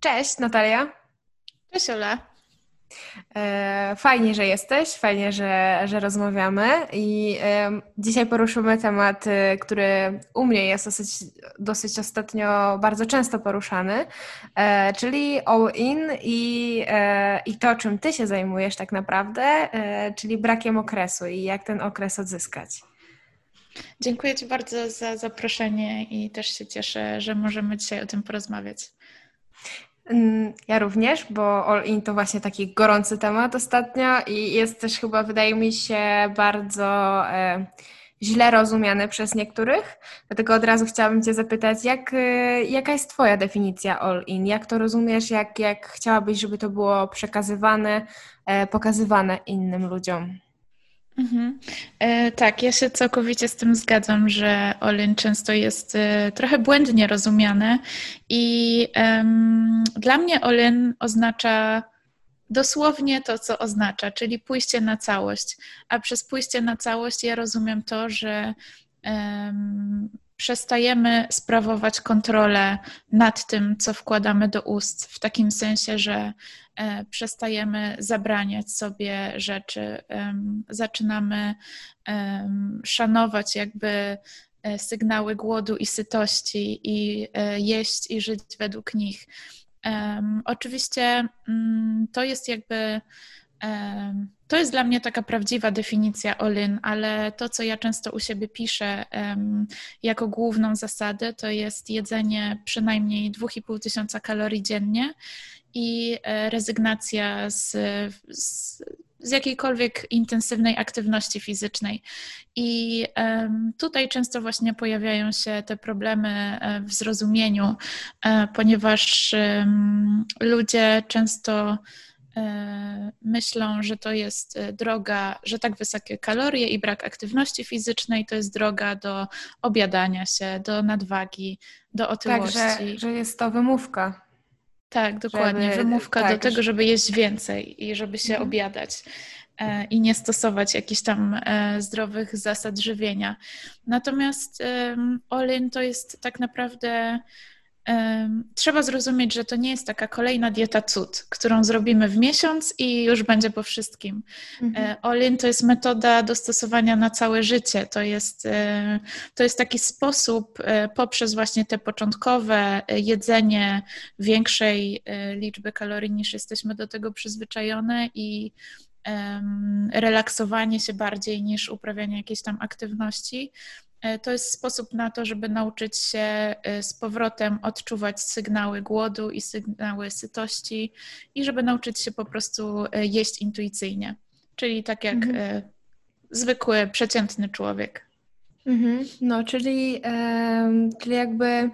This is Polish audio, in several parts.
Cześć Natalia. Cześć Ola. E, fajnie, że jesteś, fajnie, że, że rozmawiamy i dzisiaj poruszymy temat, y, który u mnie jest dosyć, dosyć ostatnio bardzo często poruszany, e, czyli all in i, e, i to, czym ty się zajmujesz tak naprawdę, czyli brakiem okresu i jak ten okres odzyskać. Dziękuję Ci bardzo za zaproszenie i też się cieszę, że możemy dzisiaj o tym porozmawiać. Mm, ja również, bo All In to właśnie taki gorący temat ostatnio i jest też chyba, wydaje mi się, bardzo e, źle rozumiany przez niektórych. Dlatego od razu chciałabym Cię zapytać, jak, e, jaka jest Twoja definicja All In? Jak to rozumiesz? Jak, jak chciałabyś, żeby to było przekazywane, e, pokazywane innym ludziom? Mhm. E, tak, ja się całkowicie z tym zgadzam, że Olin często jest e, trochę błędnie rozumiany i dla mnie Olin oznacza dosłownie to, co oznacza, czyli pójście na całość. A przez pójście na całość ja rozumiem to, że przestajemy sprawować kontrolę nad tym, co wkładamy do ust, w takim sensie, że e, przestajemy zabraniać sobie rzeczy, zaczynamy szanować jakby e, sygnały głodu i sytości i e, jeść i żyć według nich. Oczywiście mm, to jest jakby to jest dla mnie taka prawdziwa definicja Olin, ale to, co ja często u siebie piszę jako główną zasadę, to jest jedzenie przynajmniej 2,5 tysiąca kalorii dziennie i e, rezygnacja z, z, z jakiejkolwiek intensywnej aktywności fizycznej. I tutaj często właśnie pojawiają się te problemy e, w zrozumieniu, e, ponieważ ludzie często myślą, że to jest e, droga, że tak wysokie kalorie i brak aktywności fizycznej to jest droga do obiadania się, do nadwagi, do otyłości. Tak, że, że jest to wymówka. Tak, dokładnie. Żeby, wymówka tak, do tego, żeby jeść więcej i żeby się mhm. obiadać e, i nie stosować jakichś tam zdrowych zasad żywienia. Natomiast Olin to jest tak naprawdę trzeba zrozumieć, że to nie jest taka kolejna dieta cud, którą zrobimy w miesiąc i już będzie po wszystkim. Mhm. E, Olin to jest metoda dostosowania na całe życie. To jest, e, to jest taki sposób e, poprzez właśnie te początkowe jedzenie większej liczby kalorii niż jesteśmy do tego przyzwyczajone i relaksowanie się bardziej niż uprawianie jakiejś tam aktywności, to jest sposób na to, żeby nauczyć się e, z powrotem odczuwać sygnały głodu i sygnały sytości i żeby nauczyć się po prostu e, jeść intuicyjnie, czyli tak jak mhm. zwykły, przeciętny człowiek. Mhm. No, czyli, czyli jakby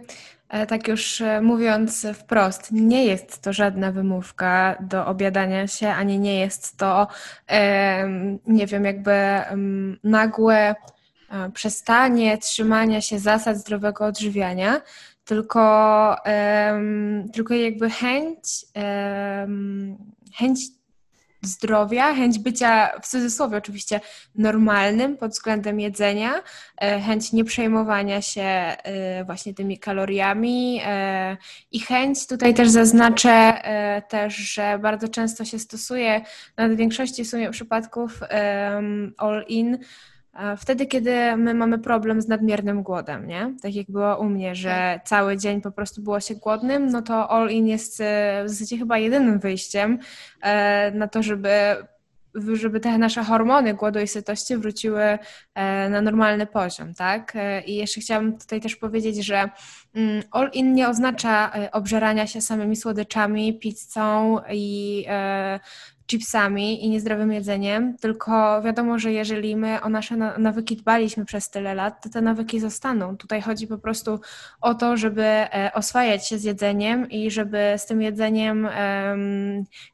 tak już mówiąc wprost, nie jest to żadna wymówka do obiadania się, ani nie jest to, nie wiem, jakby nagłe E, przestanie trzymania się zasad zdrowego odżywiania, tylko, um, tylko jakby chęć, um, chęć zdrowia, chęć bycia w cudzysłowie oczywiście normalnym pod względem jedzenia, e, chęć nie przejmowania się e, właśnie tymi kaloriami i chęć, tutaj też zaznaczę też, że bardzo często się stosuje, na większości w sumie przypadków all in, Wtedy, kiedy my mamy problem z nadmiernym głodem, nie? Tak jak było u mnie, że tak. cały dzień po prostu było się głodnym, no to all in jest e, w zasadzie chyba jedynym wyjściem e, na to, żeby żeby te nasze hormony głodu i sytości wróciły e, na normalny poziom, tak? I jeszcze chciałam tutaj też powiedzieć, że mm, all in nie oznacza obżerania się samymi słodyczami, pizzą i chipsami i niezdrowym jedzeniem, tylko wiadomo, że jeżeli my o nasze nawyki dbaliśmy przez tyle lat, to te nawyki zostaną. Tutaj chodzi po prostu o to, żeby e, oswajać się z jedzeniem i żeby z tym jedzeniem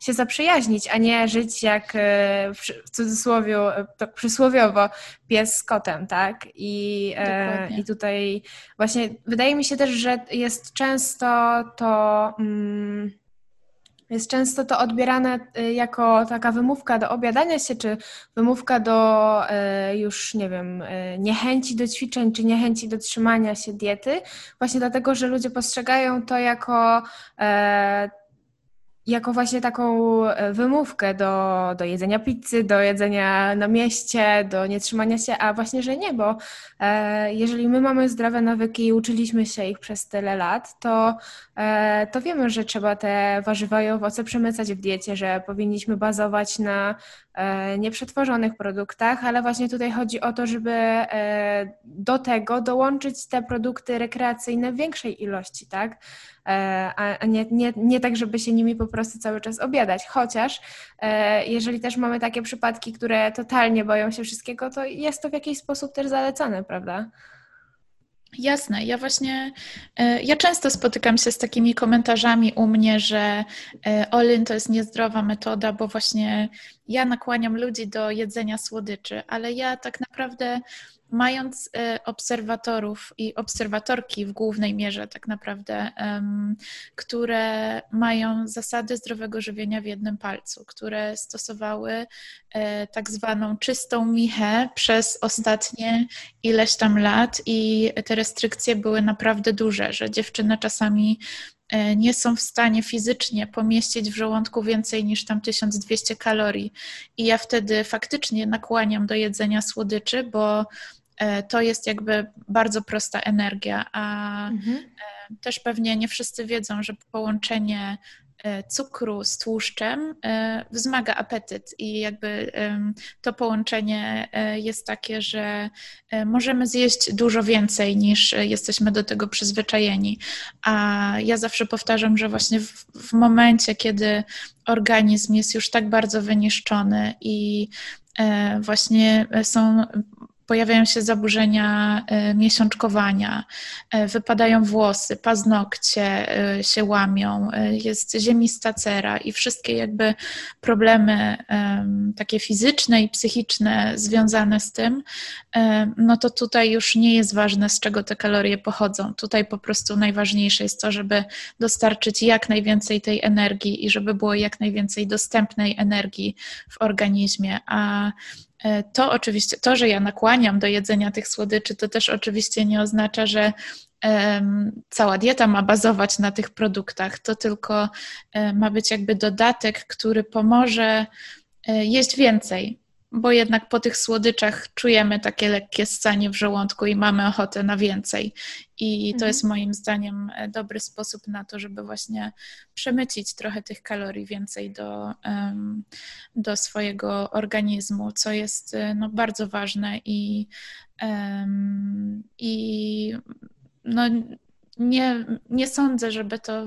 się zaprzyjaźnić, a nie żyć jak e, w cudzysłowie, tak przysłowiowo, pies z kotem, tak? I, e, I tutaj właśnie wydaje mi się też, że jest często to... Um, jest często to odbierane y, jako taka wymówka do obiadania się, czy wymówka do y, już, nie wiem, y, niechęci do ćwiczeń, czy niechęci do trzymania się diety, właśnie dlatego, że ludzie postrzegają to jako jako właśnie taką e, wymówkę do, do jedzenia pizzy, do jedzenia na mieście, do nietrzymania się, a właśnie, że nie, bo e, jeżeli my mamy zdrowe nawyki i uczyliśmy się ich przez tyle lat, to, e, to wiemy, że trzeba te warzywa i owoce przemycać w diecie, że powinniśmy bazować na e, nieprzetworzonych produktach, ale właśnie tutaj chodzi o to, żeby e, do tego dołączyć te produkty rekreacyjne w większej ilości, tak? E, a nie, nie, nie tak, żeby się nimi po prostu cały czas obiadać. Chociaż e, jeżeli też mamy takie przypadki, które totalnie boją się wszystkiego, to jest to w jakiś sposób też zalecane, prawda? Jasne, ja właśnie, e, ja często spotykam się z takimi komentarzami u mnie, że Olin to jest niezdrowa metoda, bo właśnie ja nakłaniam ludzi do jedzenia słodyczy, ale ja tak naprawdę mając e, obserwatorów i obserwatorki w głównej mierze, tak naprawdę, które mają zasady zdrowego żywienia w jednym palcu, które stosowały e, tak zwaną czystą michę przez ostatnie ileś tam lat i te restrykcje były naprawdę duże, że dziewczyny czasami e, nie są w stanie fizycznie pomieścić w żołądku więcej niż tam 1200 kalorii. I ja wtedy faktycznie nakłaniam do jedzenia słodyczy, bo to jest jakby bardzo prosta energia, a mhm. E, też pewnie nie wszyscy wiedzą, że połączenie e, cukru z tłuszczem wzmaga apetyt i jakby to połączenie jest takie, że możemy zjeść dużo więcej niż jesteśmy do tego przyzwyczajeni. A ja zawsze powtarzam, że właśnie w, w momencie, kiedy organizm jest już tak bardzo wyniszczony i właśnie są pojawiają się zaburzenia e, miesiączkowania, e, wypadają włosy, paznokcie e, się łamią, jest ziemista cera i wszystkie jakby problemy takie fizyczne i psychiczne związane z tym, no to tutaj już nie jest ważne, z czego te kalorie pochodzą. Tutaj po prostu najważniejsze jest to, żeby dostarczyć jak najwięcej tej energii i żeby było jak najwięcej dostępnej energii w organizmie, a to oczywiście, to, że ja nakłaniam do jedzenia tych słodyczy, to też oczywiście nie oznacza, że cała dieta ma bazować na tych produktach. To tylko um, ma być jakby dodatek, który pomoże um, jeść więcej, bo jednak po tych słodyczach czujemy takie lekkie ssanie w żołądku i mamy ochotę na więcej. I to mhm. jest moim zdaniem e, dobry sposób na to, żeby właśnie przemycić trochę tych kalorii więcej do, do swojego organizmu, co jest e, no, bardzo ważne i, i no, nie, nie sądzę, żeby to.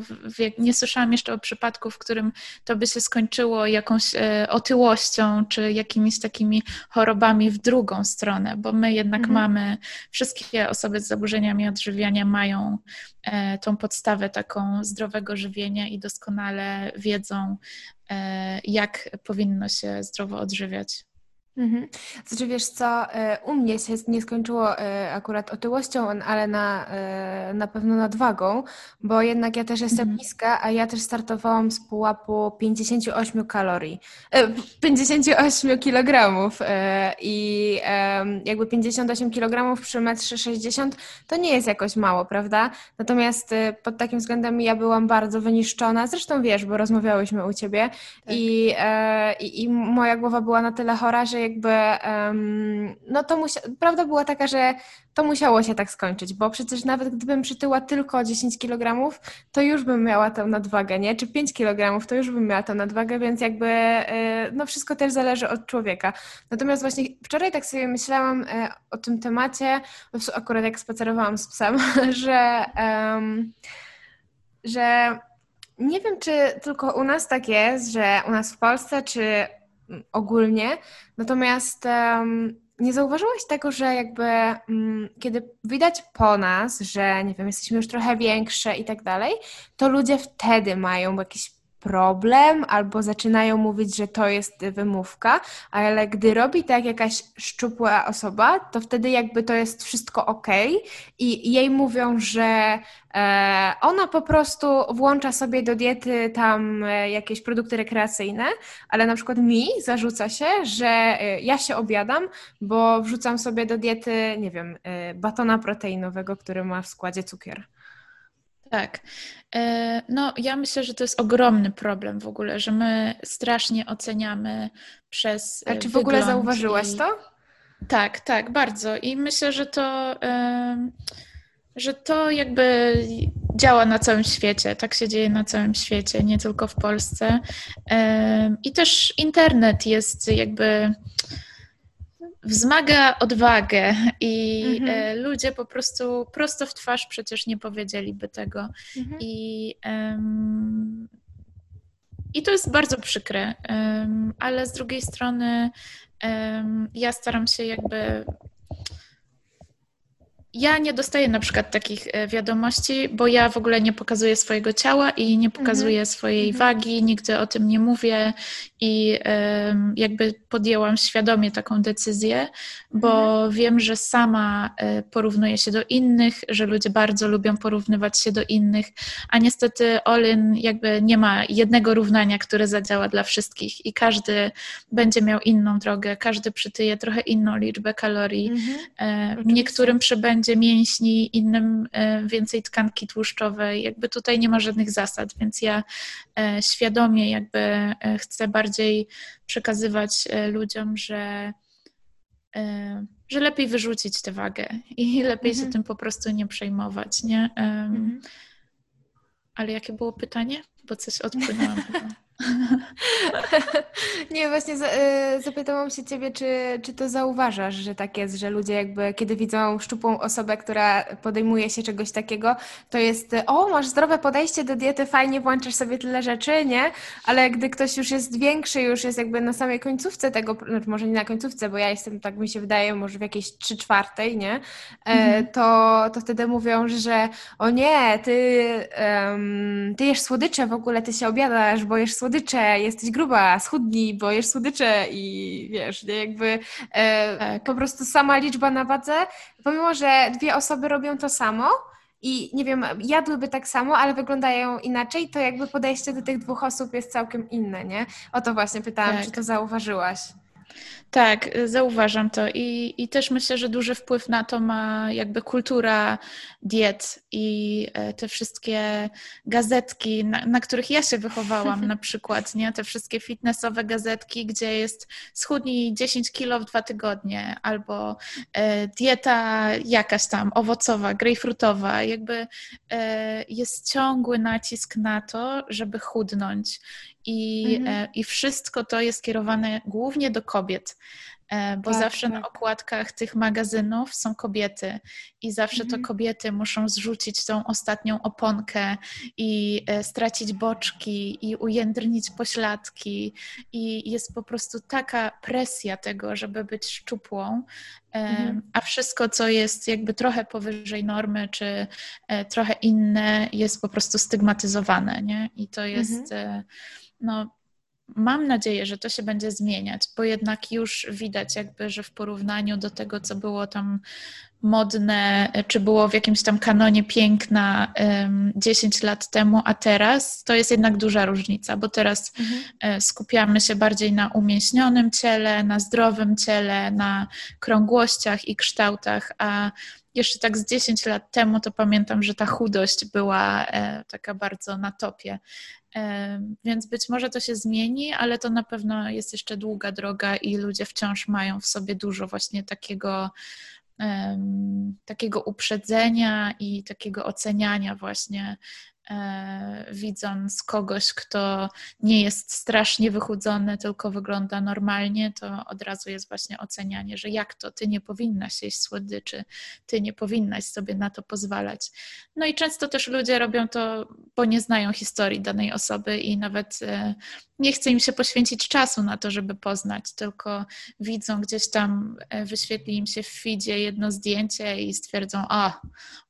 Nie słyszałam jeszcze o przypadku, w którym to by się skończyło jakąś e, otyłością czy jakimiś takimi chorobami w drugą stronę, bo my jednak mhm. mamy, wszystkie osoby z zaburzeniami odżywiania mają e, tą podstawę taką zdrowego żywienia i doskonale wiedzą, e, jak powinno się zdrowo odżywiać. Mhm. Znaczy wiesz co, e, u mnie się nie skończyło e, akurat otyłością, ale na, e, na pewno nadwagą, bo jednak ja też jestem mhm. niska, a ja też startowałam z pułapu 58 kalorii, 58 kilogramów i jakby 58 kilogramów przy metrze 60 to nie jest jakoś mało, prawda? Natomiast pod takim względem ja byłam bardzo wyniszczona, zresztą wiesz, bo rozmawiałyśmy u Ciebie tak. i, i, i moja głowa była na tyle chora, że jakby, no to musia- prawda była taka, że to musiało się tak skończyć, bo przecież nawet gdybym przytyła tylko 10 kg, to już bym miała tę nadwagę, nie? Czy 5 kg, to już bym miała tę nadwagę, więc jakby, e, no wszystko też zależy od człowieka. Natomiast właśnie wczoraj tak sobie myślałam e, o tym temacie, akurat jak spacerowałam z psem, że, że nie wiem, czy tylko u nas tak jest, że u nas w Polsce, czy ogólnie. Natomiast um, nie zauważyłaś tego, że jakby um, kiedy widać po nas, że nie wiem, jesteśmy już trochę większe i tak dalej, to ludzie wtedy mają jakiś problem albo zaczynają mówić, że to jest wymówka, ale gdy robi tak jakaś szczupła osoba, to wtedy jakby to jest wszystko ok i jej mówią, że e, ona po prostu włącza sobie do diety tam e, jakieś produkty rekreacyjne, ale na przykład mi zarzuca się, że e, ja się obiadam, bo wrzucam sobie do diety, nie wiem, batona proteinowego, który ma w składzie cukier. Tak. E, no, ja myślę, że to jest ogromny problem w ogóle, że my strasznie oceniamy przez. A czy w ogóle zauważyłaś i... to? Tak, tak, bardzo. I myślę, że to, że to jakby działa na całym świecie. Tak się dzieje na całym świecie, nie tylko w Polsce. I też internet jest jakby wzmaga odwagę i mhm. E, ludzie po prostu prosto w twarz przecież nie powiedzieliby tego. Mhm. I, um, I to jest bardzo przykre, um, ale z drugiej strony um, ja staram się jakby ja nie dostaję na przykład takich e, wiadomości, bo ja w ogóle nie pokazuję swojego ciała i nie pokazuję mhm. swojej mhm. wagi, nigdy o tym nie mówię i jakby podjęłam świadomie taką decyzję, bo mhm. wiem, że sama e, porównuję się do innych, że ludzie bardzo lubią porównywać się do innych, a niestety Olin jakby nie ma jednego równania, które zadziała dla wszystkich i każdy będzie miał inną drogę, każdy przytyje trochę inną liczbę kalorii. E, niektórym przybędzie mięśni, innym e, więcej tkanki tłuszczowej. Jakby tutaj nie ma żadnych zasad, więc ja świadomie jakby chcę bardziej przekazywać e, ludziom, że, e, że lepiej wyrzucić tę wagę i lepiej mhm. się tym po prostu nie przejmować, nie? Mhm. Ale jakie było pytanie? Bo coś odpłynęłam. Nie, właśnie y, zapytałam się ciebie, czy, czy to zauważasz, że tak jest, że ludzie jakby, kiedy widzą szczupłą osobę, która podejmuje się czegoś takiego, to jest, o, masz zdrowe podejście do diety, fajnie włączasz sobie tyle rzeczy, nie? Ale gdy ktoś już jest większy, już jest jakby na samej końcówce tego, znaczy może nie na końcówce, bo ja jestem, tak mi się wydaje, może w jakiejś trzy czwartej, nie? E, mhm. To, to wtedy mówią, że o nie, ty, um, ty jesz słodycze w ogóle, ty się obiadasz, bo jesz słodycze, jesteś gruba, schudnij, bo jesz słodycze i wiesz, nie, jakby e, po prostu sama liczba na wadze, pomimo, że dwie osoby robią to samo, i nie wiem, jadłyby tak samo, ale wyglądają inaczej, to jakby podejście do tych dwóch osób jest całkiem inne, nie? O to właśnie pytałam, tak. czy to zauważyłaś. Tak, zauważam to I, i też myślę, że duży wpływ na to ma jakby kultura diet i e, te wszystkie gazetki, na, na których ja się wychowałam na przykład, nie? Te wszystkie fitnessowe gazetki, gdzie jest schudnij 10 kilo w dwa tygodnie albo e, dieta jakaś tam owocowa, grejpfrutowa, jakby e, jest ciągły nacisk na to, żeby chudnąć i, mhm. E, i wszystko to jest kierowane głównie do kobiet, e, bo tak, zawsze tak. na okładkach tych magazynów są kobiety i zawsze mhm. to kobiety muszą zrzucić tą ostatnią oponkę i e, stracić boczki i ujędrnić pośladki i jest po prostu taka presja tego, żeby być szczupłą, mhm. a wszystko, co jest jakby trochę powyżej normy, czy trochę inne, jest po prostu stygmatyzowane, nie? I to jest mhm no, mam nadzieję, że to się będzie zmieniać, bo jednak już widać jakby, że w porównaniu do tego, co było tam modne, czy było w jakimś tam kanonie piękna um, 10 lat temu, a teraz, to jest jednak duża różnica, bo teraz mhm. E, skupiamy się bardziej na umięśnionym ciele, na zdrowym ciele, na krągłościach i kształtach, a jeszcze tak z 10 lat temu to pamiętam, że ta chudość była e, taka bardzo na topie. E, więc być może to się zmieni, ale to na pewno jest jeszcze długa droga i ludzie wciąż mają w sobie dużo właśnie takiego, takiego uprzedzenia i takiego oceniania właśnie widząc kogoś, kto nie jest strasznie wychudzony, tylko wygląda normalnie, to od razu jest właśnie ocenianie, że jak to, ty nie powinnaś jeść słodyczy, ty nie powinnaś sobie na to pozwalać. No i często też ludzie robią to, bo nie znają historii danej osoby i nawet e, nie chce im się poświęcić czasu na to, żeby poznać, tylko widzą gdzieś tam, e, wyświetli im się w feedzie jedno zdjęcie i stwierdzą, a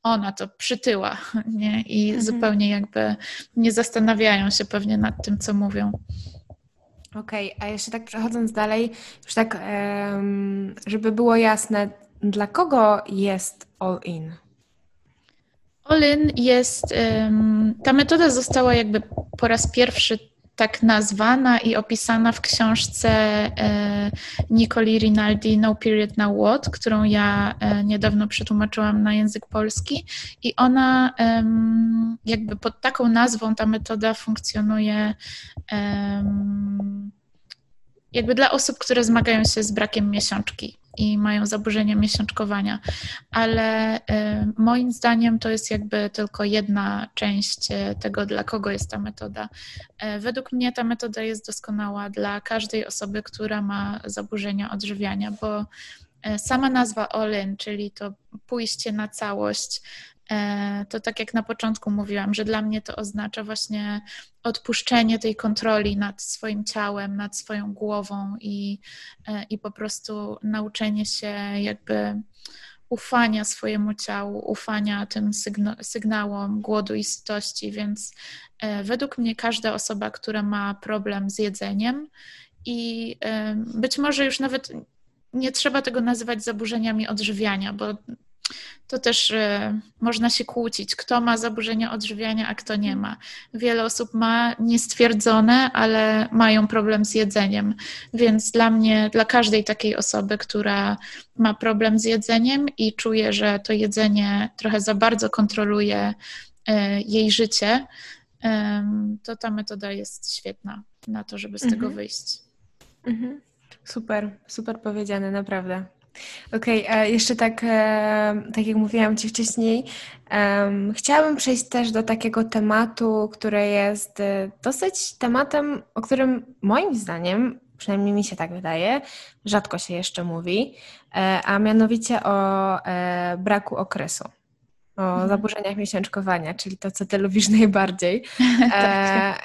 ona to przytyła, nie? I mhm. zupełnie jakby nie zastanawiają się pewnie nad tym, co mówią. Okej, okay, a jeszcze tak przechodząc dalej, już tak, żeby było jasne, dla kogo jest All In? All In jest, ta metoda została jakby po raz pierwszy tak nazwana i opisana w książce Nicoli Rinaldi No Period Now What, którą ja niedawno przetłumaczyłam na język polski. I ona jakby pod taką nazwą ta metoda funkcjonuje jakby dla osób, które zmagają się z brakiem miesiączki i mają zaburzenia miesiączkowania, ale y, moim zdaniem to jest jakby tylko jedna część y, tego, dla kogo jest ta metoda. Y, według mnie ta metoda jest doskonała dla każdej osoby, która ma zaburzenia odżywiania, bo sama nazwa All-in, czyli to pójście na całość, to tak jak na początku mówiłam, że dla mnie to oznacza właśnie odpuszczenie tej kontroli nad swoim ciałem, nad swoją głową i, e, i po prostu nauczenie się jakby ufania swojemu ciału, ufania tym sygna- sygnałom głodu i sytości, więc e, według mnie każda osoba, która ma problem z jedzeniem i być może już nawet nie trzeba tego nazywać zaburzeniami odżywiania, bo to też y, można się kłócić, kto ma zaburzenia odżywiania, a kto nie ma. Wiele osób ma niestwierdzone, ale mają problem z jedzeniem. Więc dla mnie, dla każdej takiej osoby, która ma problem z jedzeniem i czuje, że to jedzenie trochę za bardzo kontroluje y, jej życie, y, to ta metoda jest świetna na to, żeby z mhm. tego wyjść. Mhm. Super, super powiedziane, naprawdę. Okej, okay, jeszcze tak, e, tak jak mówiłam Ci wcześniej, um, chciałabym przejść też do takiego tematu, który jest e, dosyć tematem, o którym moim zdaniem, przynajmniej mi się tak wydaje, rzadko się jeszcze mówi, e, a mianowicie o braku okresu o mhm. zaburzeniach miesiączkowania, czyli to, co ty lubisz najbardziej. tak. e,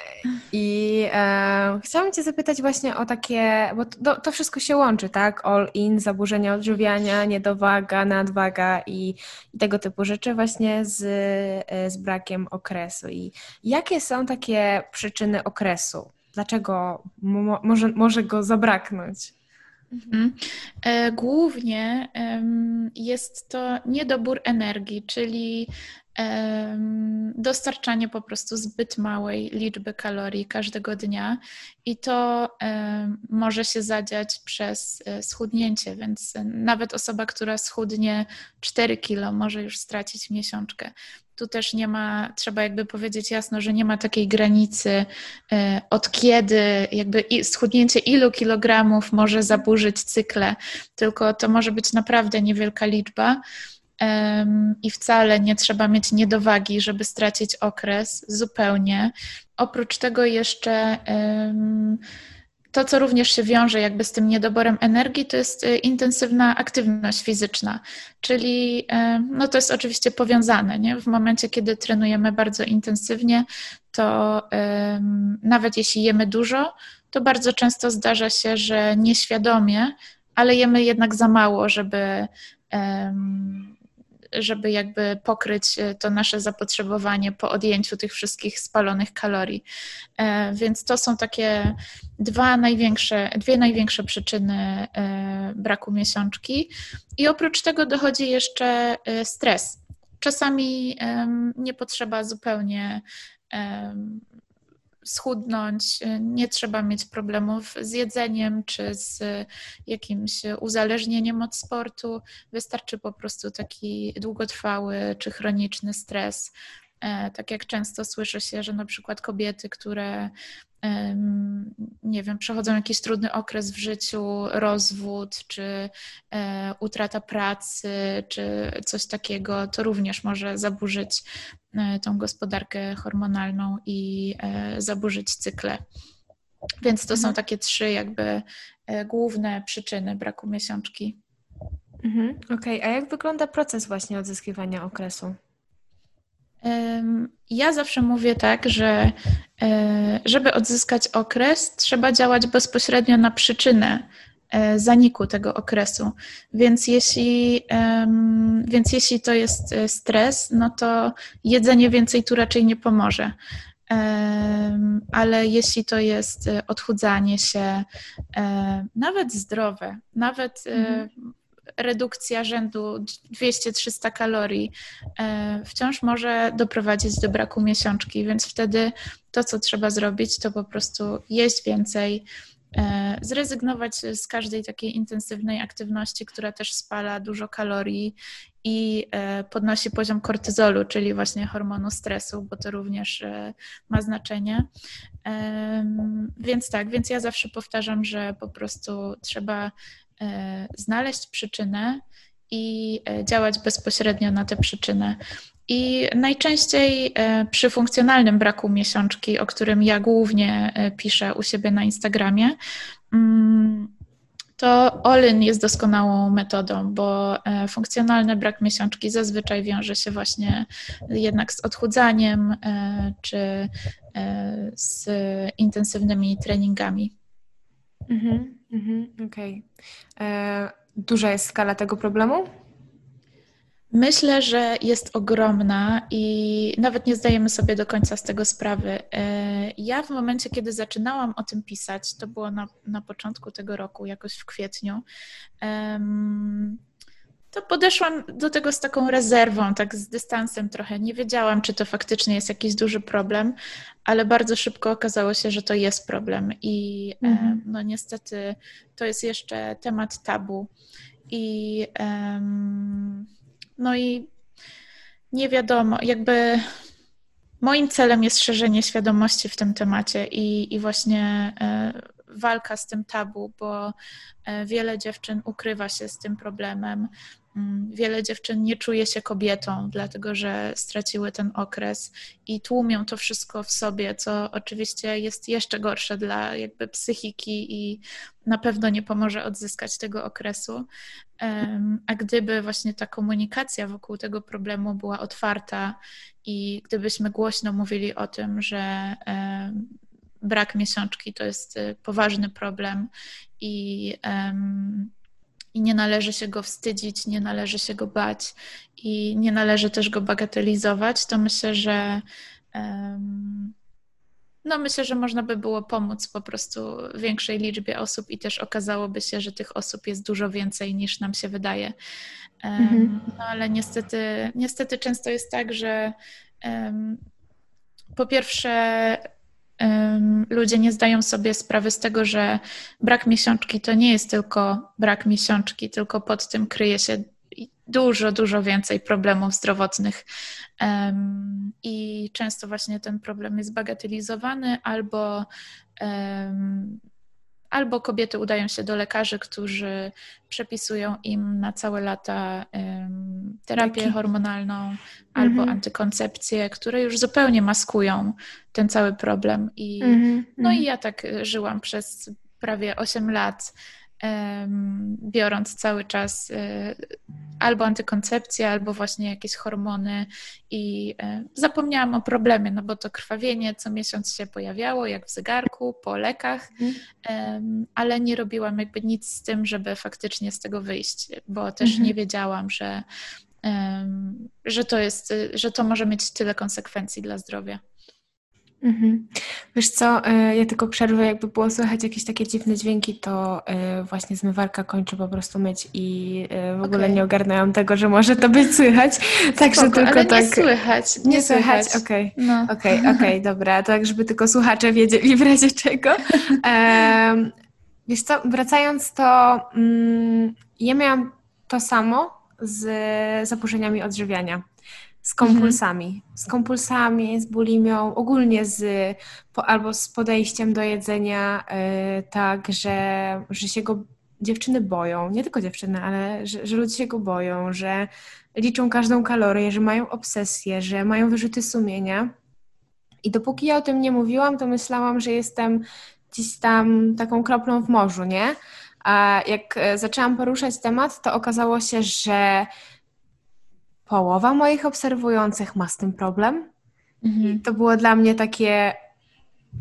I e, chciałam cię zapytać właśnie o takie, bo to, to, wszystko się łączy, tak? All in, zaburzenia odżywiania, niedowaga, nadwaga i, i tego typu rzeczy właśnie z, e, z brakiem okresu. I jakie są takie przyczyny okresu? Dlaczego mo, może, może go zabraknąć? Mhm. E, głównie jest to niedobór energii, czyli dostarczanie po prostu zbyt małej liczby kalorii każdego dnia i to może się zadziać przez e, schudnięcie, więc nawet osoba, która schudnie 4 kilo, może już stracić miesiączkę. Tu też nie ma, trzeba jakby powiedzieć jasno, że nie ma takiej granicy, e, od kiedy jakby schudnięcie ilu kilogramów może zaburzyć cykle, tylko to może być naprawdę niewielka liczba i wcale nie trzeba mieć niedowagi, żeby stracić okres zupełnie. Oprócz tego jeszcze to, co również się wiąże jakby z tym niedoborem energii, to jest y, intensywna aktywność fizyczna, czyli no to jest oczywiście powiązane. Nie? W momencie, kiedy trenujemy bardzo intensywnie, to nawet jeśli jemy dużo, to bardzo często zdarza się, że nieświadomie, ale jemy jednak za mało, żeby żeby jakby pokryć e, to nasze zapotrzebowanie po odjęciu tych wszystkich spalonych kalorii. E, więc to są takie dwa największe, dwie największe przyczyny e, braku miesiączki. I oprócz tego dochodzi jeszcze stres. Czasami nie potrzeba zupełnie schudnąć, nie trzeba mieć problemów z jedzeniem czy z jakimś uzależnieniem od sportu. Wystarczy po prostu taki długotrwały czy chroniczny stres. E, tak jak często słyszy się, że na przykład kobiety, które nie wiem, przechodzą jakiś trudny okres w życiu, rozwód, czy e, utrata pracy, czy coś takiego, to również może zaburzyć e, tą gospodarkę hormonalną i zaburzyć cykle. Więc to mhm. są takie trzy jakby główne przyczyny braku miesiączki. Mhm, Okej, okay. a jak wygląda proces właśnie odzyskiwania okresu? Ja zawsze mówię tak, że e, żeby odzyskać okres, trzeba działać bezpośrednio na przyczynę e, zaniku tego okresu. Więc jeśli, więc jeśli to jest e, stres, no to jedzenie więcej tu raczej nie pomoże. Ale jeśli to jest odchudzanie się, nawet zdrowe, nawet mhm redukcja rzędu 200-300 kalorii e, wciąż może doprowadzić do braku miesiączki, więc wtedy to, co trzeba zrobić, to po prostu jeść więcej, E, zrezygnować z każdej takiej intensywnej aktywności, która też spala dużo kalorii i e, podnosi poziom kortyzolu, czyli właśnie hormonu stresu, bo to również ma znaczenie. Więc tak, więc ja zawsze powtarzam, że po prostu trzeba znaleźć przyczynę i działać bezpośrednio na tę przyczynę. I najczęściej e, przy funkcjonalnym braku miesiączki, o którym ja głównie e, piszę u siebie na Instagramie, mm, to Olin jest doskonałą metodą, bo e, funkcjonalny brak miesiączki zazwyczaj wiąże się właśnie jednak z odchudzaniem czy z intensywnymi treningami. Mhm, mhm, Okej. Okay. Duża jest skala tego problemu? Myślę, że jest ogromna i nawet nie zdajemy sobie do końca z tego sprawy. E, ja w momencie, kiedy zaczynałam o tym pisać, to było na, na początku tego roku, jakoś w kwietniu, to podeszłam do tego z taką rezerwą, tak z dystansem trochę. Nie wiedziałam, czy to faktycznie jest jakiś duży problem, ale bardzo szybko okazało się, że to jest problem i mhm. no niestety to jest jeszcze temat tabu. I no i nie wiadomo, jakby moim celem jest szerzenie świadomości w tym temacie i, i właśnie e, walka z tym tabu, bo e, wiele dziewczyn ukrywa się z tym problemem. Mm, wiele dziewczyn nie czuje się kobietą, dlatego że straciły ten okres i tłumią to wszystko w sobie, co oczywiście jest jeszcze gorsze dla jakby psychiki i na pewno nie pomoże odzyskać tego okresu. A gdyby właśnie ta komunikacja wokół tego problemu była otwarta i gdybyśmy głośno mówili o tym, że brak miesiączki to jest y, poważny problem i i nie należy się go wstydzić, nie należy się go bać i nie należy też go bagatelizować, to myślę, że no myślę, że można by było pomóc po prostu większej liczbie osób i też okazałoby się, że tych osób jest dużo więcej niż nam się wydaje. Mhm. No ale niestety, niestety często jest tak, że po pierwsze ludzie nie zdają sobie sprawy z tego, że brak miesiączki to nie jest tylko brak miesiączki, tylko pod tym kryje się dużo, dużo więcej problemów zdrowotnych. I często właśnie ten problem jest bagatelizowany albo albo kobiety udają się do lekarzy, którzy przepisują im na całe lata um, terapię Taki. hormonalną albo mhm. antykoncepcję, które już zupełnie maskują ten cały problem. I, mhm. No i mhm. ja tak żyłam przez prawie 8 lat biorąc cały czas y, albo antykoncepcję, albo właśnie jakieś hormony i e, zapomniałam o problemie, no bo to krwawienie co miesiąc się pojawiało, jak w zegarku, po lekach, mhm. ale nie robiłam jakby nic z tym, żeby faktycznie z tego wyjść, bo też mhm. nie wiedziałam, że, że to jest, że to może mieć tyle konsekwencji dla zdrowia. Mhm. Wiesz co, e, ja tylko przerwę, jakby było słychać jakieś takie dziwne dźwięki, to e, właśnie zmywarka kończy po prostu myć i e, w ogóle okay. nie ogarnęłam tego, że może to być słychać. Także Spoko, tylko ale tak. Nie słychać. Nie, nie słychać, okej. No. Okej, okay, okay, dobra, tak żeby tylko słuchacze wiedzieli w razie czego. Um, wiesz co, wracając to, um, ja miałam to samo z zaburzeniami odżywiania z kompulsami. Mhm. Z kompulsami, z bulimią, ogólnie z, po, albo z podejściem do jedzenia, yy, tak, że, że się go dziewczyny boją, nie tylko dziewczyny, ale że, że ludzie się go boją, że liczą każdą kalorię, że mają obsesję, że mają wyrzuty sumienia. I dopóki ja o tym nie mówiłam, to myślałam, że jestem gdzieś tam taką kroplą w morzu, nie? A jak e, zaczęłam poruszać temat, to okazało się, że połowa moich obserwujących ma z tym problem. Mhm. I to było dla mnie takie,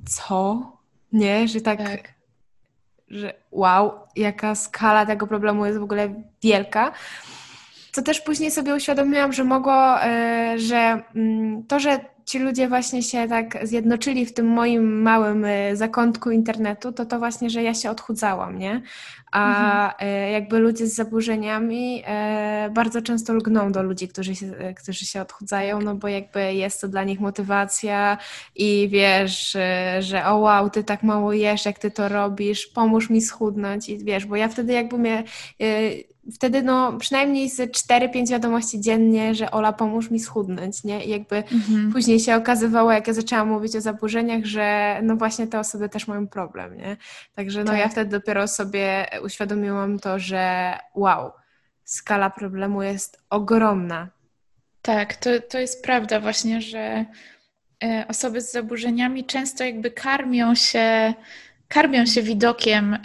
co? Nie, że tak, tak, że wow, jaka skala tego problemu jest w ogóle wielka. Co też później sobie uświadomiłam, że mogło, e, że mm, to, że ci ludzie właśnie się tak zjednoczyli w tym moim małym y, zakątku internetu, to to właśnie, że ja się odchudzałam, nie? A mhm. Y, jakby ludzie z zaburzeniami y, bardzo często lgną do ludzi, którzy się, którzy się odchudzają, no bo jakby jest to dla nich motywacja i wiesz, że o wow, ty tak mało jesz, jak ty to robisz, pomóż mi schudnąć i wiesz, bo ja wtedy jakby mnie wtedy no przynajmniej z 4-5 wiadomości dziennie, że Ola pomóż mi schudnąć, nie? I jakby mhm. później się okazywało, jak ja zaczęłam mówić o zaburzeniach, że no właśnie te osoby też mają problem, nie? Także no tak. ja wtedy dopiero sobie uświadomiłam to, że wow, skala problemu jest ogromna. Tak, to, to jest prawda właśnie, że e, osoby z zaburzeniami często jakby karmią się, karmią się widokiem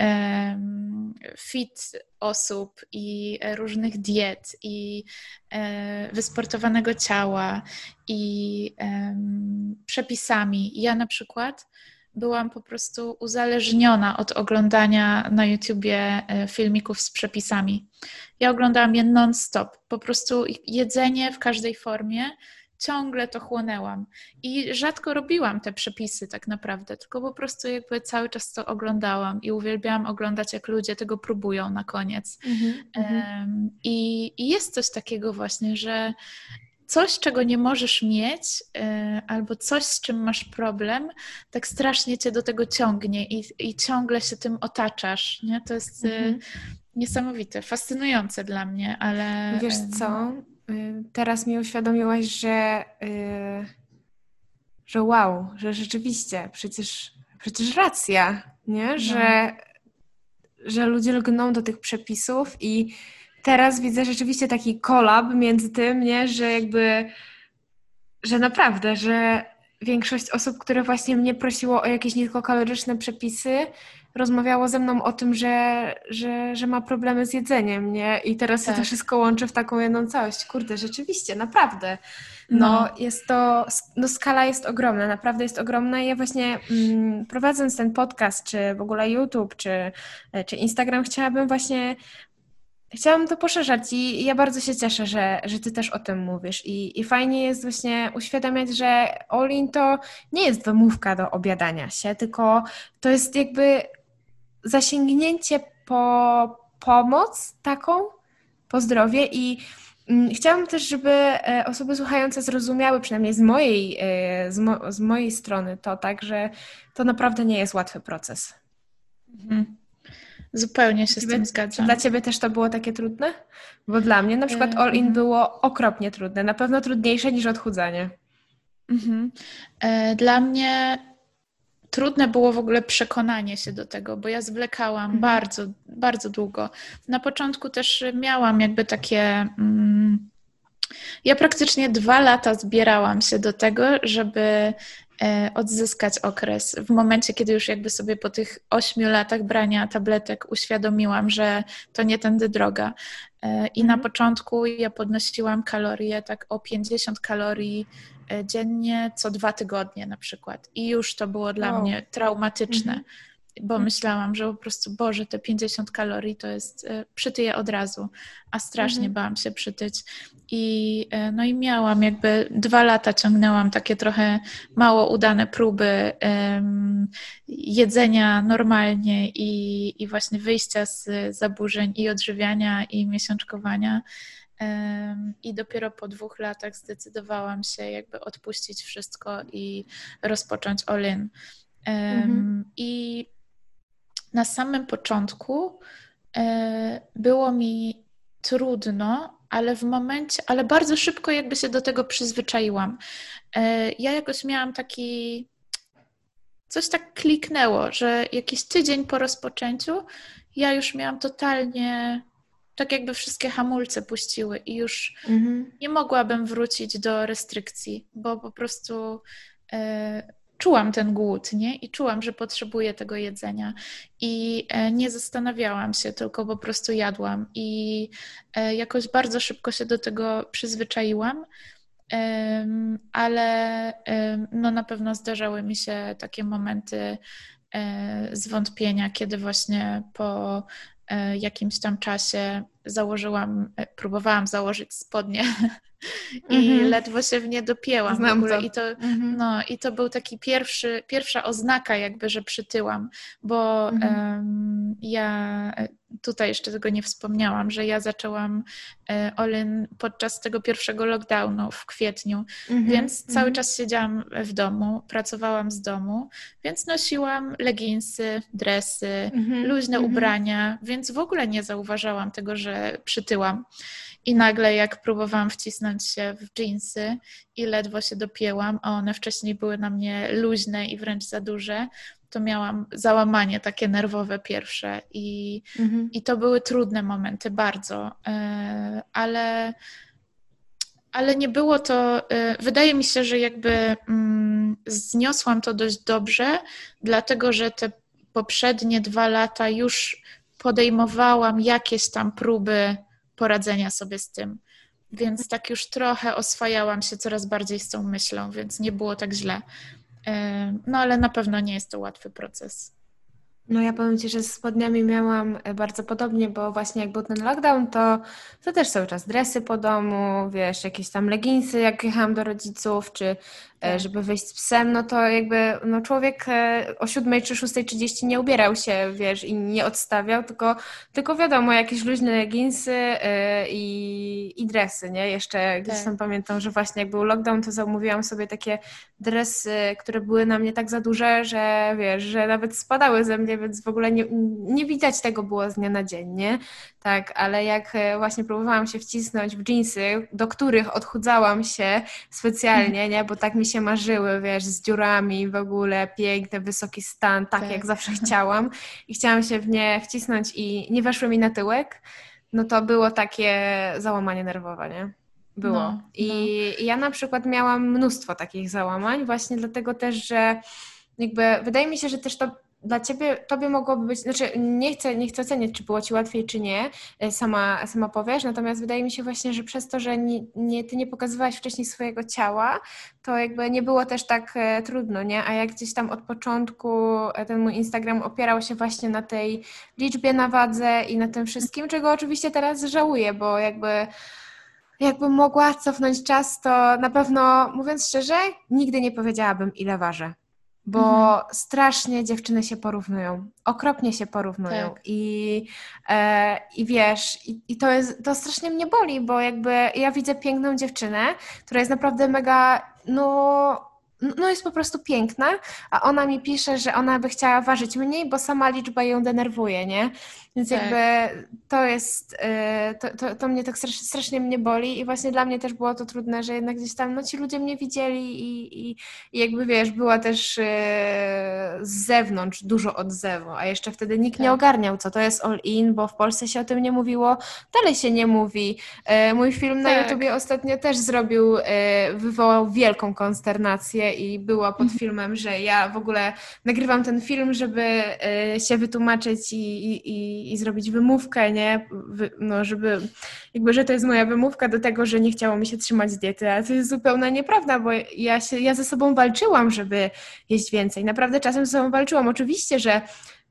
fit osób i e, różnych diet i e, wysportowanego ciała i przepisami. Ja na przykład byłam po prostu uzależniona od oglądania na YouTubie e, filmików z przepisami. Ja oglądałam je non-stop. Po prostu jedzenie w każdej formie ciągle to chłonęłam. I rzadko robiłam te przepisy tak naprawdę, tylko po prostu jakby cały czas to oglądałam i uwielbiałam oglądać, jak ludzie tego próbują na koniec. um, i, I jest coś takiego właśnie, że coś, czego nie możesz mieć, y, albo coś, z czym masz problem, tak strasznie cię do tego ciągnie i, i ciągle się tym otaczasz. Nie? To jest y, niesamowite, fascynujące dla mnie, ale. Wiesz co? Y, teraz mi uświadomiłaś, że, y, że wow, że rzeczywiście, przecież, przecież racja, nie? No. Że, że ludzie lgną do tych przepisów i teraz widzę rzeczywiście taki kolab między tym, nie? Że jakby, że naprawdę, że większość osób, które właśnie mnie prosiło o jakieś niskokaloryczne przepisy, rozmawiało ze mną o tym, że, że, że ma problemy z jedzeniem, nie? I teraz tak. się to wszystko łączy w taką jedną całość. Kurde, rzeczywiście, naprawdę. No, no. jest to, no skala jest ogromna, naprawdę jest ogromna i ja właśnie mm, prowadząc ten podcast, czy w ogóle YouTube, czy, czy Instagram, chciałabym właśnie Chciałam to poszerzać i ja bardzo się cieszę, że, że ty też o tym mówisz. I, I fajnie jest właśnie uświadamiać, że Olin to nie jest wymówka do obiadania się, tylko to jest jakby zasięgnięcie po pomoc taką, po zdrowie i mm, Chciałam też, żeby e, osoby słuchające zrozumiały, przynajmniej z mojej, e, z, mo z mojej strony, to tak, że to naprawdę nie jest łatwy proces. Mhm. Zupełnie się z tym zgadzam. Dla Ciebie też to było takie trudne? Bo dla mnie na przykład all-in mhm. było okropnie trudne, na pewno trudniejsze niż odchudzanie. Mhm. Dla mnie trudne było w ogóle przekonanie się do tego, bo ja zwlekałam mhm. bardzo, bardzo długo. Na początku też miałam jakby takie. Mm, ja praktycznie dwa lata zbierałam się do tego, żeby e, odzyskać okres. W momencie, kiedy już jakby sobie po tych ośmiu latach brania tabletek uświadomiłam, że to nie tędy droga. E, I na mhm. początku ja podnosiłam kalorie tak o 50 kalorii E, dziennie co dwa tygodnie na przykład. I już to było dla wow. mnie traumatyczne, mhm. Bo myślałam, że po prostu, Boże, te 50 kalorii to jest, e, przytyję od razu, a strasznie mhm. bałam się przytyć. I, e, no i miałam jakby dwa lata ciągnęłam takie trochę mało udane próby um, jedzenia normalnie i, i właśnie wyjścia z zaburzeń i odżywiania i miesiączkowania. I dopiero po dwóch latach zdecydowałam się jakby odpuścić wszystko i rozpocząć Olin. Mhm. I na samym początku e, było mi trudno, ale w momencie, ale bardzo szybko jakby się do tego przyzwyczaiłam. E, ja jakoś miałam taki, coś tak kliknęło, że jakiś tydzień po rozpoczęciu ja już miałam totalnie tak jakby wszystkie hamulce puściły i już mhm. nie mogłabym wrócić do restrykcji, bo po prostu e, czułam ten głód, nie? I czułam, że potrzebuję tego jedzenia. I e, nie zastanawiałam się, tylko po prostu jadłam. I e, jakoś bardzo szybko się do tego przyzwyczaiłam. Ale no na pewno zdarzały mi się takie momenty E, zwątpienia, kiedy właśnie po jakimś tam czasie założyłam, e, próbowałam założyć spodnie i mm-hmm. ledwo się w nie dopięłam Znam w ogóle. To. I, to, mm-hmm. no, I to był taki pierwszy, pierwsza oznaka jakby, że przytyłam, bo mm-hmm. um, ja tutaj jeszcze tego nie wspomniałam, że ja zaczęłam e, Olin podczas tego pierwszego lockdownu w kwietniu, mm-hmm, więc cały mm-hmm. czas siedziałam w domu, pracowałam z domu, więc nosiłam leginsy, dresy, mm-hmm, luźne ubrania, więc w ogóle nie zauważałam tego, że przytyłam. I nagle jak próbowałam wcisnąć się w jeansy i ledwo się dopięłam, a one wcześniej były na mnie luźne i wręcz za duże, to miałam załamanie takie nerwowe pierwsze i, mhm. i to były trudne momenty bardzo, e, ale, ale nie było to, e, wydaje mi się, że jakby mm, zniosłam to dość dobrze, dlatego że te poprzednie dwa lata już podejmowałam jakieś tam próby poradzenia sobie z tym. Więc tak już trochę oswajałam się coraz bardziej z tą myślą, więc nie było tak źle. No ale na pewno nie jest to łatwy proces. No ja powiem Ci, że z spodniami miałam e, bardzo podobnie, bo właśnie jak był ten lockdown, to, to też cały czas dresy po domu, wiesz, jakieś tam leginsy, jak jechałam do rodziców, czy tak. żeby wyjść z psem, no to jakby no człowiek e, o 7 czy 6.30 nie ubierał się, wiesz, i nie odstawiał, tylko, tylko wiadomo, jakieś luźne jeansy e, i, i dresy, nie? Jeszcze gdzieś tak. tam pamiętam, że właśnie jak był lockdown, to zamówiłam sobie takie dresy, które były na mnie tak za duże, że wiesz, że nawet spadały ze mnie, więc w ogóle nie, nie widać tego było z dnia na dzień, nie? Tak, ale jak właśnie próbowałam się wcisnąć w jeansy, do których odchudzałam się specjalnie, nie? Bo tak mi się się marzyły, wiesz, z dziurami w ogóle, piękny, wysoki stan, tak, tak, jak zawsze chciałam i chciałam się w nie wcisnąć i nie weszły mi na tyłek, no to było takie załamanie nerwowe, nie? Było. No, I, no. I ja na przykład miałam mnóstwo takich załamań, właśnie dlatego też, że jakby wydaje mi się, że też to dla ciebie, tobie mogłoby być, znaczy nie chcę, nie chcę oceniać, czy było ci łatwiej, czy nie, e, sama, sama powiesz, natomiast wydaje mi się właśnie, że przez to, że nie, nie, ty nie pokazywałaś wcześniej swojego ciała, to jakby nie było też tak e, trudno, nie? A jak gdzieś tam od początku e, ten mój Instagram opierał się właśnie na tej liczbie na wadze i na tym wszystkim, czego oczywiście teraz żałuję, bo jakby jakbym mogła cofnąć czas, to na pewno, mówiąc szczerze, nigdy nie powiedziałabym, ile ważę bo mhm. strasznie dziewczyny się porównują, okropnie się porównują tak. i, e, i wiesz, i, i, to, jest, to strasznie mnie boli, bo jakby ja widzę piękną dziewczynę, która jest naprawdę mega, no no jest po prostu piękna, a ona mi pisze, że ona by chciała ważyć mniej, bo sama liczba ją denerwuje, nie? Więc tak. jakby to jest, y, to, to, to mnie tak strasznie, strasznie mnie boli i właśnie dla mnie też było to trudne, że jednak gdzieś tam, no ci ludzie mnie widzieli i, i, i jakby wiesz, była też y, z zewnątrz dużo odzewu, a jeszcze wtedy nikt tak. nie ogarniał, co to jest all in, bo w Polsce się o tym nie mówiło, dalej się nie mówi. Y, mój film na tak. YouTubie ostatnio też zrobił, wywołał wielką konsternację i była pod mhm. filmem, że ja w ogóle nagrywam ten film, żeby się wytłumaczyć i, i i, zrobić wymówkę, nie? No, żeby jakby, że to jest moja wymówka do tego, że nie chciało mi się trzymać diety, a to jest zupełna nieprawda, bo ja, się, ja ze sobą walczyłam, żeby jeść więcej. Naprawdę czasem ze sobą walczyłam. Oczywiście, że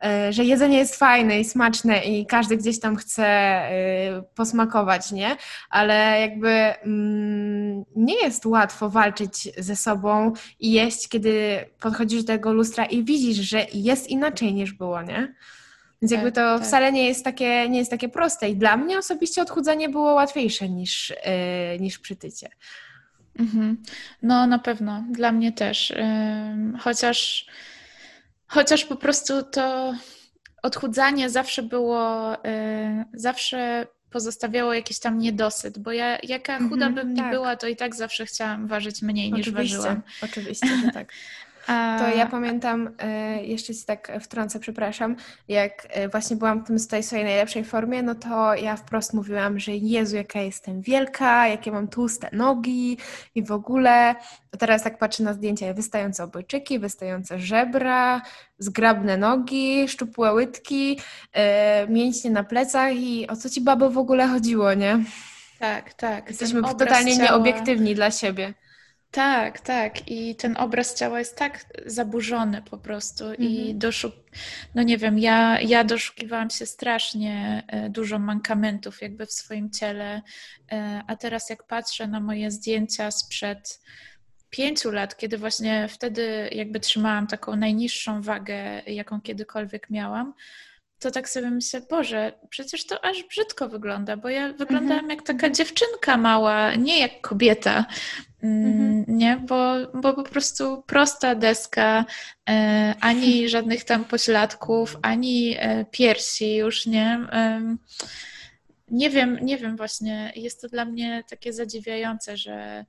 e, że jedzenie jest fajne i smaczne i każdy gdzieś tam chce e, posmakować, nie? Ale jakby mm, nie jest łatwo walczyć ze sobą i jeść, kiedy podchodzisz do tego lustra i widzisz, że jest inaczej niż było, nie? Więc jakby tak, to tak. wcale nie jest, takie, nie jest takie proste. I dla mnie osobiście odchudzanie było łatwiejsze niż, yy, niż przytycie. Mhm. No na pewno, dla mnie też. Yy, chociaż, chociaż po prostu to odchudzanie zawsze było, yy, zawsze pozostawiało jakiś tam niedosyt, bo ja jaka chuda mhm, bym nie tak. była, to i tak zawsze chciałam ważyć mniej niż oczywiście, ważyłam. Oczywiście, że tak. To ja pamiętam, e, jeszcze się tak wtrącę, przepraszam, jak e, właśnie byłam w tym tej swojej najlepszej formie, no to ja wprost mówiłam, że Jezu, jaka jestem wielka, jakie mam tłuste nogi i w ogóle. Teraz tak patrzę na zdjęcia, wystające obojczyki, wystające żebra, zgrabne nogi, szczupłe łydki, e, mięśnie na plecach i o co ci babo w ogóle chodziło, nie? Tak, tak. Jesteśmy totalnie ciała... nieobiektywni dla siebie. Tak, tak. I ten obraz ciała jest tak zaburzony po prostu. Mhm. I doszuk... no nie wiem, ja, ja doszukiwałam się strasznie e, dużo mankamentów jakby w swoim ciele. E, a teraz jak patrzę na moje zdjęcia sprzed pięciu lat, kiedy właśnie wtedy jakby trzymałam taką najniższą wagę, jaką kiedykolwiek miałam, to tak sobie myślę, Boże, przecież to aż brzydko wygląda, bo ja wyglądałam mhm. jak taka dziewczynka mała, nie jak kobieta, mhm. nie, bo, bo po prostu prosta deska, e, ani żadnych tam pośladków, ani e, piersi już, nie. E, nie wiem, nie wiem właśnie, jest to dla mnie takie zadziwiające, że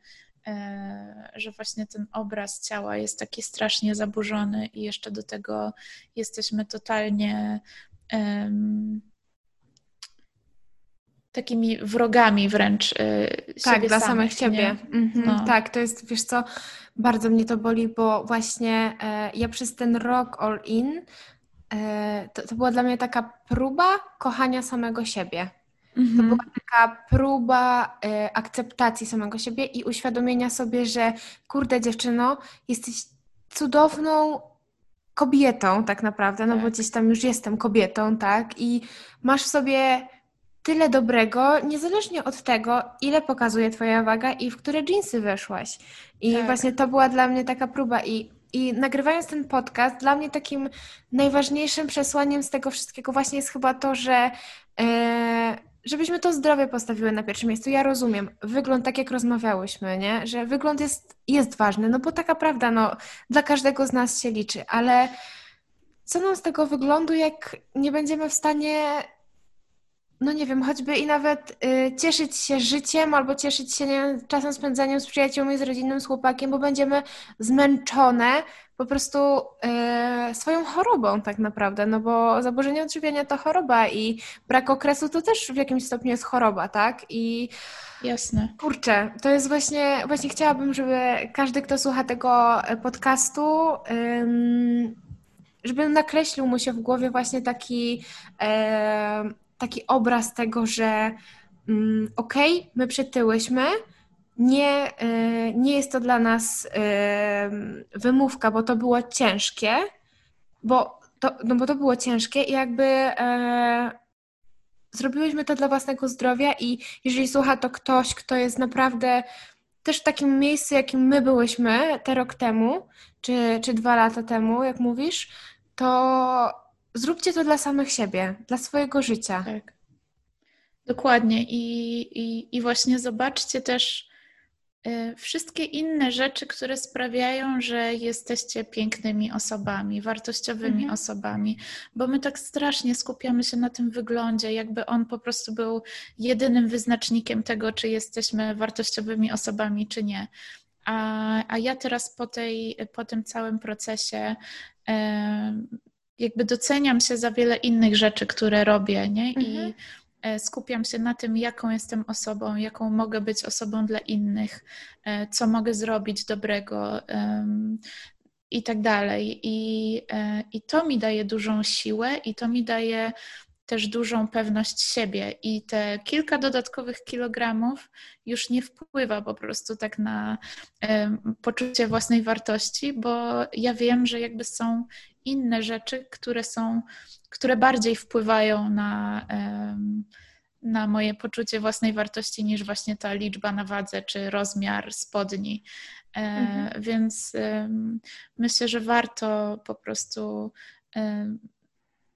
E, że właśnie ten obraz ciała jest taki strasznie zaburzony i jeszcze do tego jesteśmy totalnie um, takimi wrogami wręcz e, Tak, dla samych siebie. Mhm, no. Tak, to jest, wiesz co, bardzo mnie to boli, bo właśnie e, ja przez ten rok all in e, to, to była dla mnie taka próba kochania samego siebie. Mhm. To była taka próba y, akceptacji samego siebie i uświadomienia sobie, że kurde dziewczyno, jesteś cudowną kobietą tak naprawdę, no tak. bo gdzieś tam już jestem kobietą, tak? I masz w sobie tyle dobrego, niezależnie od tego, ile pokazuje twoja waga i w które dżinsy weszłaś. I tak. właśnie to była dla mnie taka próba i i nagrywając ten podcast, dla mnie takim najważniejszym przesłaniem z tego wszystkiego właśnie jest chyba to, że e, żebyśmy to zdrowie postawiły na pierwszym miejscu. Ja rozumiem, wygląd, tak jak rozmawiałyśmy, nie? że wygląd jest, jest ważny, no bo taka prawda, no, dla każdego z nas się liczy, ale co nam z tego wyglądu, jak nie będziemy w stanie, no nie wiem, choćby i nawet y, cieszyć się życiem albo cieszyć się nie, czasem spędzaniem z przyjaciółmi, z rodziną, z chłopakiem, bo będziemy zmęczone po prostu e, swoją chorobą tak naprawdę, no bo zaburzenie odżywiania to choroba i brak okresu to też w jakimś stopniu jest choroba, tak? I Jasne. Kurczę, to jest właśnie, właśnie chciałabym, żeby każdy, kto słucha tego podcastu, żeby nakreślił mu się w głowie właśnie taki, e, taki obraz tego, że mm, okej, okay, my przytyłyśmy, nie, y, nie jest to dla nas y, wymówka, bo to było ciężkie, bo to, no bo to było ciężkie i jakby e, zrobiłyśmy to dla własnego zdrowia i jeżeli słucha to ktoś, kto jest naprawdę też w takim miejscu, jakim my byłyśmy te rok temu, czy, czy dwa lata temu, jak mówisz, to zróbcie to dla samych siebie, dla swojego życia. Tak. Dokładnie. I, i, i właśnie zobaczcie też, Y, wszystkie inne rzeczy, które sprawiają, że jesteście pięknymi osobami, wartościowymi mhm. osobami, bo my tak strasznie skupiamy się na tym wyglądzie, jakby on po prostu był jedynym wyznacznikiem tego, czy jesteśmy wartościowymi osobami, czy nie. A, a ja teraz po, tej, po tym całym procesie y, jakby doceniam się za wiele innych rzeczy, które robię, nie? I mhm E, skupiam się na tym, jaką jestem osobą, jaką mogę być osobą dla innych, e, co mogę zrobić dobrego i tak dalej. I, e, I to mi daje dużą siłę i to mi daje też dużą pewność siebie i te kilka dodatkowych kilogramów już nie wpływa po prostu tak na poczucie własnej wartości, bo ja wiem, że jakby są inne rzeczy, które są, które bardziej wpływają na, na moje poczucie własnej wartości niż właśnie ta liczba na wadze czy rozmiar spodni. E, mhm. Więc myślę, że warto po prostu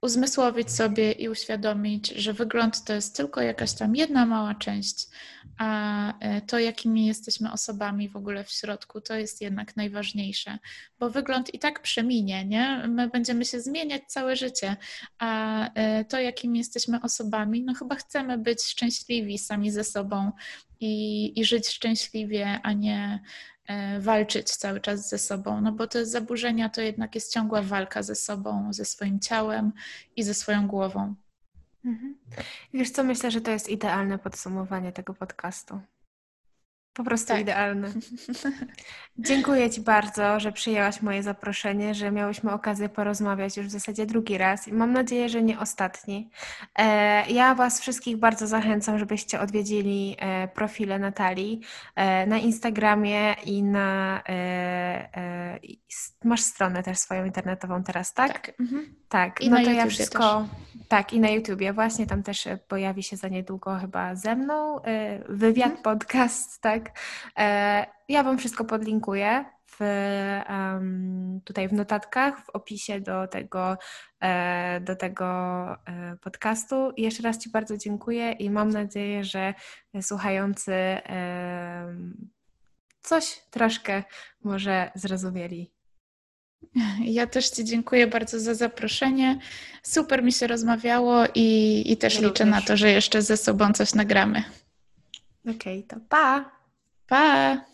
uzmysłowić sobie i uświadomić, że wygląd to jest tylko jakaś tam jedna mała część, a e, to, jakimi jesteśmy osobami w ogóle w środku, to jest jednak najważniejsze, bo wygląd i tak przeminie, nie? My będziemy się zmieniać całe życie, a e, to, jakimi jesteśmy osobami, no chyba chcemy być szczęśliwi sami ze sobą i, i żyć szczęśliwie, a nie walczyć cały czas ze sobą, no bo te zaburzenia to jednak jest ciągła walka ze sobą, ze swoim ciałem i ze swoją głową. Mhm. Wiesz co, myślę, że to jest idealne podsumowanie tego podcastu. Po prostu tak. idealne. Dziękuję Ci bardzo, że przyjęłaś moje zaproszenie, że miałyśmy okazję porozmawiać już w zasadzie drugi raz i mam nadzieję, że nie ostatni. E, ja Was wszystkich bardzo zachęcam, żebyście odwiedzili e, profile Natalii e, na Instagramie i na. Masz stronę też swoją internetową teraz, tak? Tak. Mhm. Tak, I no to ja wszystko. Też. Tak, i na YouTubie. Właśnie tam też pojawi się za niedługo chyba ze mną wywiad, mhm. podcast, tak? Ja Wam wszystko podlinkuję w, tutaj w notatkach, w opisie do tego, e, do tego e, podcastu. I jeszcze raz Ci bardzo dziękuję i mam nadzieję, że słuchający e, coś troszkę może zrozumieli. Ja też Ci dziękuję bardzo za zaproszenie. Super mi się rozmawiało i, i też liczę na to, że jeszcze ze sobą coś nagramy. Okej, okay, to pa! Pa!